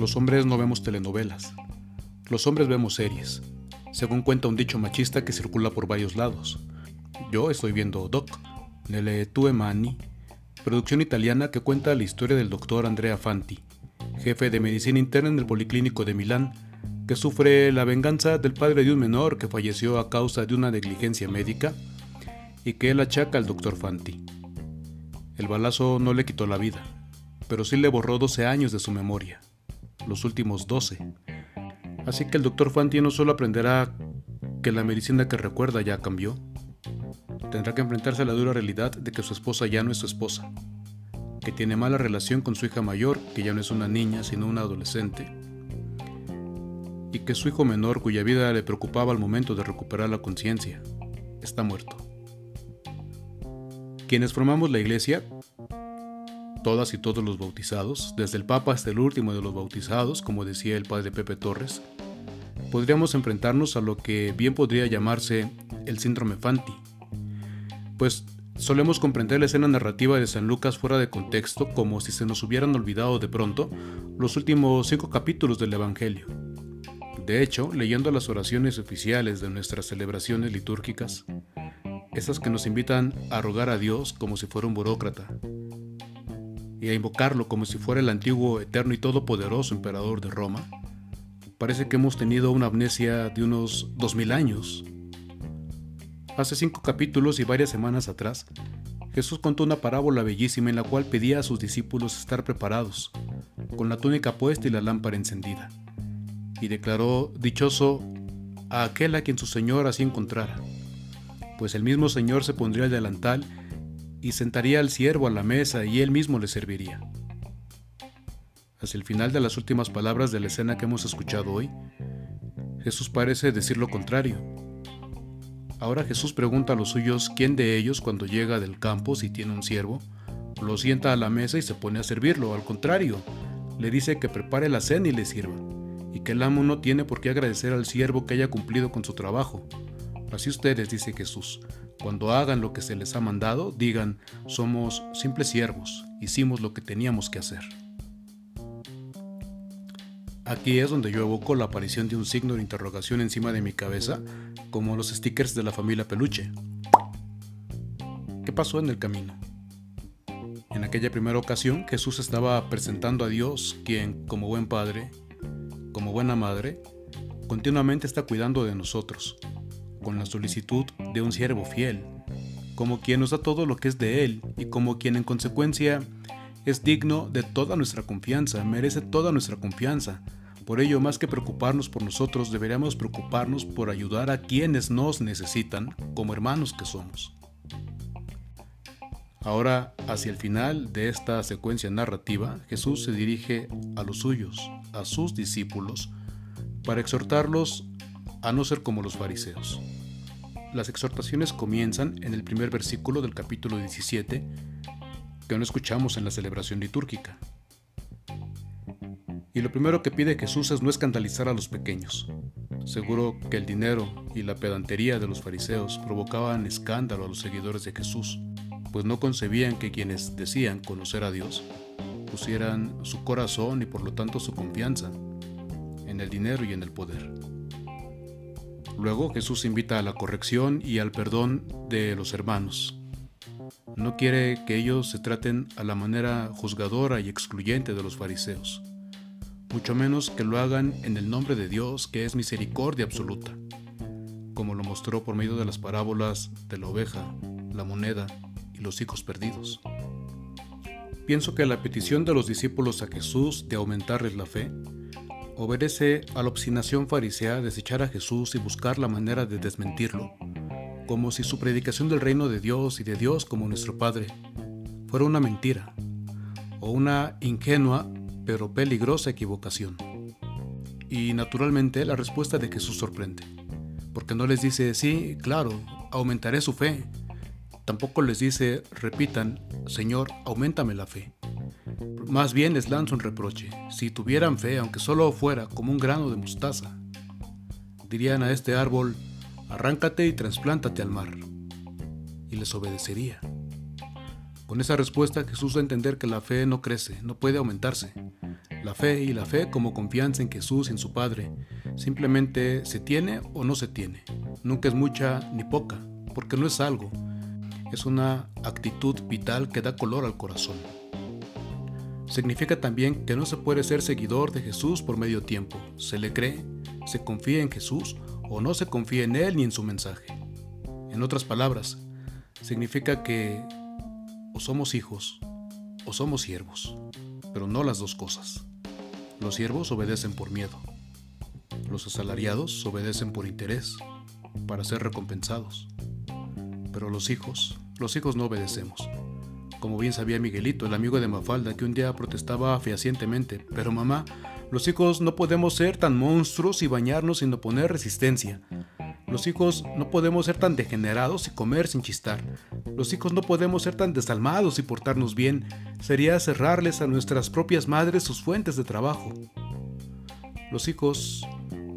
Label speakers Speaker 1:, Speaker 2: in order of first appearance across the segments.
Speaker 1: Los hombres no vemos telenovelas. Los hombres vemos series, según cuenta un dicho machista que circula por varios lados. Yo estoy viendo Doc, Nelle Tue Mani, producción italiana que cuenta la historia del doctor Andrea Fanti, jefe de medicina interna en el Policlínico de Milán, que sufre la venganza del padre de un menor que falleció a causa de una negligencia médica y que él achaca al doctor Fanti. El balazo no le quitó la vida, pero sí le borró 12 años de su memoria los últimos 12. Así que el doctor Fanti no solo aprenderá que la medicina que recuerda ya cambió, tendrá que enfrentarse a la dura realidad de que su esposa ya no es su esposa, que tiene mala relación con su hija mayor, que ya no es una niña sino una adolescente, y que su hijo menor, cuya vida le preocupaba al momento de recuperar la conciencia, está muerto. Quienes formamos la iglesia todas y todos los bautizados, desde el Papa hasta el último de los bautizados, como decía el padre Pepe Torres, podríamos enfrentarnos a lo que bien podría llamarse el síndrome Fanti, pues solemos comprender la escena narrativa de San Lucas fuera de contexto como si se nos hubieran olvidado de pronto los últimos cinco capítulos del Evangelio. De hecho, leyendo las oraciones oficiales de nuestras celebraciones litúrgicas, esas que nos invitan a rogar a Dios como si fuera un burócrata, y a invocarlo como si fuera el antiguo, eterno y todopoderoso emperador de Roma, parece que hemos tenido una amnesia de unos dos mil años. Hace cinco capítulos y varias semanas atrás, Jesús contó una parábola bellísima en la cual pedía a sus discípulos estar preparados, con la túnica puesta y la lámpara encendida, y declaró dichoso a aquel a quien su Señor así encontrara, pues el mismo Señor se pondría el delantal y sentaría al siervo a la mesa y él mismo le serviría. Hacia el final de las últimas palabras de la escena que hemos escuchado hoy, Jesús parece decir lo contrario. Ahora Jesús pregunta a los suyos quién de ellos cuando llega del campo, si tiene un siervo, lo sienta a la mesa y se pone a servirlo. Al contrario, le dice que prepare la cena y le sirva, y que el amo no tiene por qué agradecer al siervo que haya cumplido con su trabajo. Así ustedes, dice Jesús, cuando hagan lo que se les ha mandado, digan, somos simples siervos, hicimos lo que teníamos que hacer. Aquí es donde yo evoco la aparición de un signo de interrogación encima de mi cabeza, como los stickers de la familia Peluche. ¿Qué pasó en el camino? En aquella primera ocasión, Jesús estaba presentando a Dios, quien, como buen padre, como buena madre, continuamente está cuidando de nosotros, con la solicitud de un siervo fiel, como quien nos da todo lo que es de Él y como quien en consecuencia es digno de toda nuestra confianza, merece toda nuestra confianza. Por ello, más que preocuparnos por nosotros, deberíamos preocuparnos por ayudar a quienes nos necesitan como hermanos que somos. Ahora, hacia el final de esta secuencia narrativa, Jesús se dirige a los suyos, a sus discípulos, para exhortarlos a no ser como los fariseos. Las exhortaciones comienzan en el primer versículo del capítulo 17, que no escuchamos en la celebración litúrgica. Y lo primero que pide Jesús es no escandalizar a los pequeños. Seguro que el dinero y la pedantería de los fariseos provocaban escándalo a los seguidores de Jesús, pues no concebían que quienes decían conocer a Dios pusieran su corazón y por lo tanto su confianza en el dinero y en el poder. Luego Jesús invita a la corrección y al perdón de los hermanos. No quiere que ellos se traten a la manera juzgadora y excluyente de los fariseos, mucho menos que lo hagan en el nombre de Dios, que es misericordia absoluta, como lo mostró por medio de las parábolas de la oveja, la moneda y los hijos perdidos. Pienso que la petición de los discípulos a Jesús de aumentarles la fe obedece a la obstinación farisea de desechar a Jesús y buscar la manera de desmentirlo, como si su predicación del reino de Dios y de Dios como nuestro Padre fuera una mentira o una ingenua pero peligrosa equivocación. Y naturalmente la respuesta de Jesús sorprende, porque no les dice, sí, claro, aumentaré su fe. Tampoco les dice, repitan, Señor, aumentame la fe. Más bien les lanzo un reproche. Si tuvieran fe, aunque solo fuera como un grano de mostaza, dirían a este árbol, arráncate y trasplántate al mar. Y les obedecería. Con esa respuesta Jesús da a entender que la fe no crece, no puede aumentarse. La fe y la fe como confianza en Jesús y en su Padre. Simplemente se tiene o no se tiene. Nunca es mucha ni poca, porque no es algo. Es una actitud vital que da color al corazón. Significa también que no se puede ser seguidor de Jesús por medio tiempo. Se le cree, se confía en Jesús o no se confía en Él ni en su mensaje. En otras palabras, significa que o somos hijos o somos siervos, pero no las dos cosas. Los siervos obedecen por miedo. Los asalariados obedecen por interés, para ser recompensados. Pero los hijos, los hijos no obedecemos. Como bien sabía Miguelito, el amigo de Mafalda, que un día protestaba fehacientemente, pero mamá, los hijos no podemos ser tan monstruos y bañarnos sin oponer resistencia. Los hijos no podemos ser tan degenerados y comer sin chistar. Los hijos no podemos ser tan desalmados y portarnos bien. Sería cerrarles a nuestras propias madres sus fuentes de trabajo. Los hijos,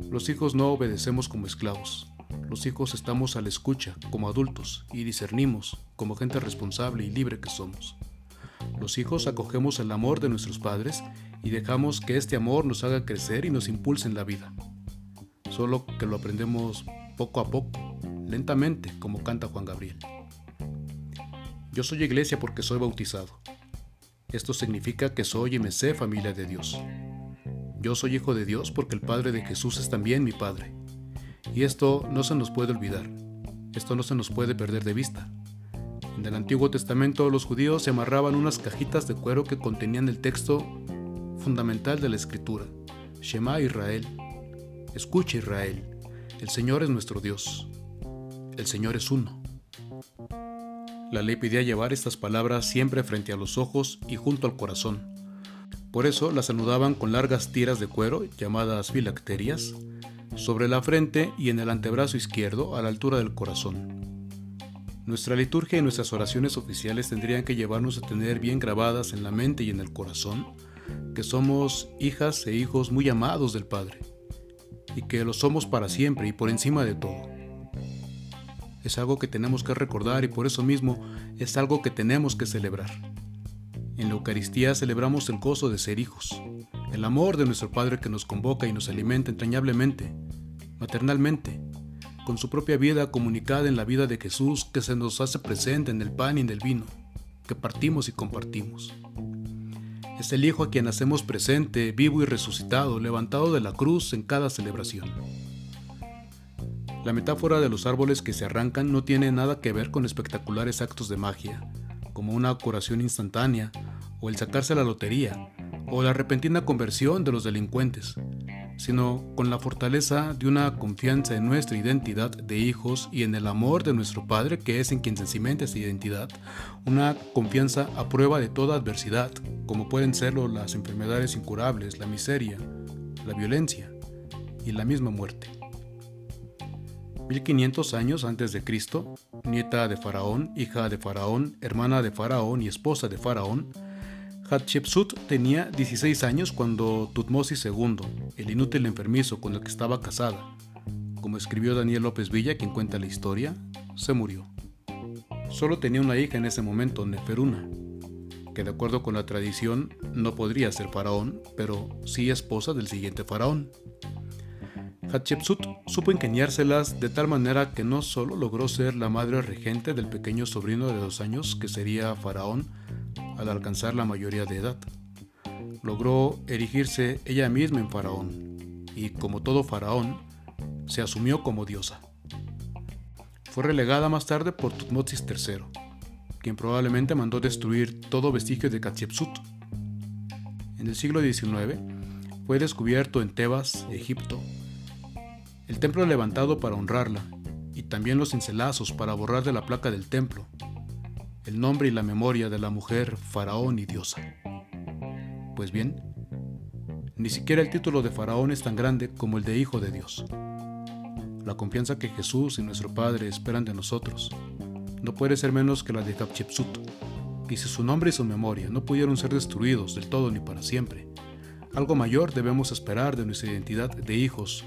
Speaker 1: los hijos no obedecemos como esclavos. Los hijos estamos a la escucha como adultos y discernimos como gente responsable y libre que somos. Los hijos acogemos el amor de nuestros padres y dejamos que este amor nos haga crecer y nos impulse en la vida. Solo que lo aprendemos poco a poco, lentamente, como canta Juan Gabriel. Yo soy iglesia porque soy bautizado. Esto significa que soy y me sé familia de Dios. Yo soy hijo de Dios porque el Padre de Jesús es también mi Padre. Y esto no se nos puede olvidar, esto no se nos puede perder de vista. En el Antiguo Testamento los judíos se amarraban unas cajitas de cuero que contenían el texto fundamental de la Escritura, Shema Israel. Escucha Israel, el Señor es nuestro Dios, el Señor es uno. La ley pedía llevar estas palabras siempre frente a los ojos y junto al corazón. Por eso las anudaban con largas tiras de cuero llamadas filacterias sobre la frente y en el antebrazo izquierdo a la altura del corazón. Nuestra liturgia y nuestras oraciones oficiales tendrían que llevarnos a tener bien grabadas en la mente y en el corazón que somos hijas e hijos muy amados del Padre y que lo somos para siempre y por encima de todo. Es algo que tenemos que recordar y por eso mismo es algo que tenemos que celebrar. En la Eucaristía celebramos el gozo de ser hijos, el amor de nuestro Padre que nos convoca y nos alimenta entrañablemente, maternalmente, con su propia vida comunicada en la vida de Jesús que se nos hace presente en el pan y en el vino, que partimos y compartimos. Es el Hijo a quien hacemos presente, vivo y resucitado, levantado de la cruz en cada celebración. La metáfora de los árboles que se arrancan no tiene nada que ver con espectaculares actos de magia, como una curación instantánea, o el sacarse la lotería, o la repentina conversión de los delincuentes, sino con la fortaleza de una confianza en nuestra identidad de hijos y en el amor de nuestro Padre que es en quien se cimenta esa identidad, una confianza a prueba de toda adversidad, como pueden serlo las enfermedades incurables, la miseria, la violencia y la misma muerte. 1500 años antes de Cristo, nieta de Faraón, hija de Faraón, hermana de Faraón y esposa de Faraón, Hatshepsut tenía 16 años cuando Tutmosis II, el inútil enfermizo con el que estaba casada, como escribió Daniel López Villa, quien cuenta la historia, se murió. Solo tenía una hija en ese momento, Neferuna, que de acuerdo con la tradición no podría ser faraón, pero sí esposa del siguiente faraón. Hatshepsut supo ingeniárselas de tal manera que no solo logró ser la madre regente del pequeño sobrino de dos años que sería faraón, al alcanzar la mayoría de edad. Logró erigirse ella misma en faraón y, como todo faraón, se asumió como diosa. Fue relegada más tarde por Tutmosis III, quien probablemente mandó destruir todo vestigio de Hatshepsut. En el siglo XIX fue descubierto en Tebas, Egipto, el templo levantado para honrarla y también los cincelazos para borrar de la placa del templo el nombre y la memoria de la mujer faraón y diosa. Pues bien, ni siquiera el título de faraón es tan grande como el de hijo de Dios. La confianza que Jesús y nuestro Padre esperan de nosotros no puede ser menos que la de Hatshepsut. Y si su nombre y su memoria no pudieron ser destruidos del todo ni para siempre, algo mayor debemos esperar de nuestra identidad de hijos,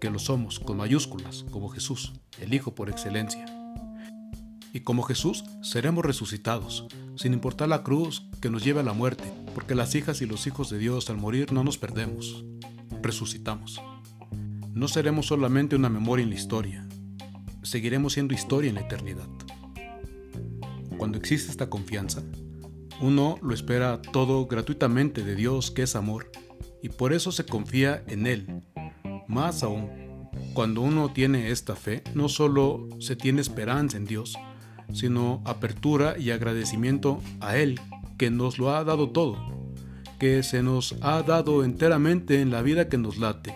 Speaker 1: que lo somos con mayúsculas, como Jesús, el Hijo por excelencia y como Jesús seremos resucitados, sin importar la cruz que nos lleve a la muerte, Porque las hijas y los hijos de Dios al morir no nos perdemos, resucitamos. No seremos solamente una memoria en la historia, seguiremos siendo historia en la eternidad. Cuando existe esta confianza, uno lo espera todo gratuitamente de Dios que es amor y por eso se confía en Él. Más aún, cuando uno tiene esta fe, no solo se tiene esperanza en Dios, sino apertura y agradecimiento a Él, que nos lo ha dado todo, que se nos ha dado enteramente en la vida que nos late,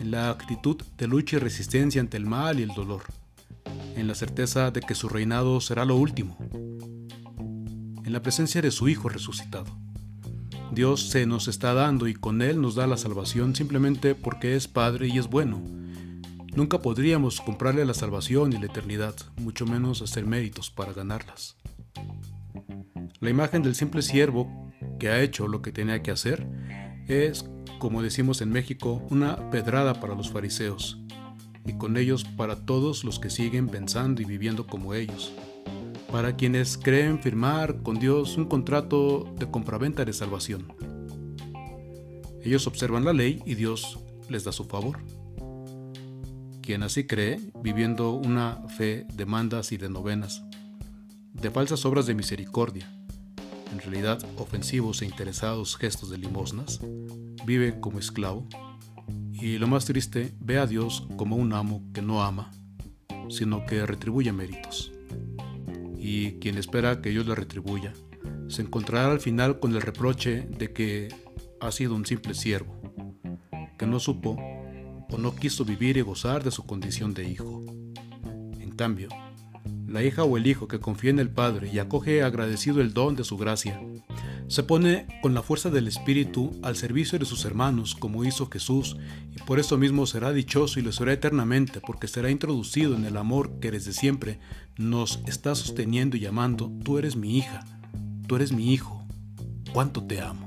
Speaker 1: en la actitud de lucha y resistencia ante el mal y el dolor, en la certeza de que su reinado será lo último, en la presencia de su Hijo resucitado. Dios se nos está dando y con Él nos da la salvación simplemente porque es Padre y es bueno, Nunca podríamos comprarle la salvación y la eternidad, mucho menos hacer méritos para ganarlas. La imagen del simple siervo que ha hecho lo que tenía que hacer es, como decimos en México, una pedrada para los fariseos y con ellos para todos los que siguen pensando y viviendo como ellos, para quienes creen firmar con Dios un contrato de compraventa de salvación. Ellos observan la ley y Dios les da su favor. Quien así cree, viviendo una fe de mandas y de novenas, de falsas obras de misericordia, en realidad ofensivos e interesados gestos de limosnas, vive como esclavo y lo más triste, ve a Dios como un amo que no ama, sino que retribuye méritos. Y quien espera que Dios le retribuya, se encontrará al final con el reproche de que ha sido un simple siervo, que no supo o no quiso vivir y gozar de su condición de hijo. En cambio, la hija o el hijo que confía en el Padre y acoge agradecido el don de su gracia, se pone con la fuerza del Espíritu al servicio de sus hermanos como hizo Jesús y por eso mismo será dichoso y lo será eternamente porque será introducido en el amor que desde siempre nos está sosteniendo y llamando, tú eres mi hija, tú eres mi hijo, cuánto te amo.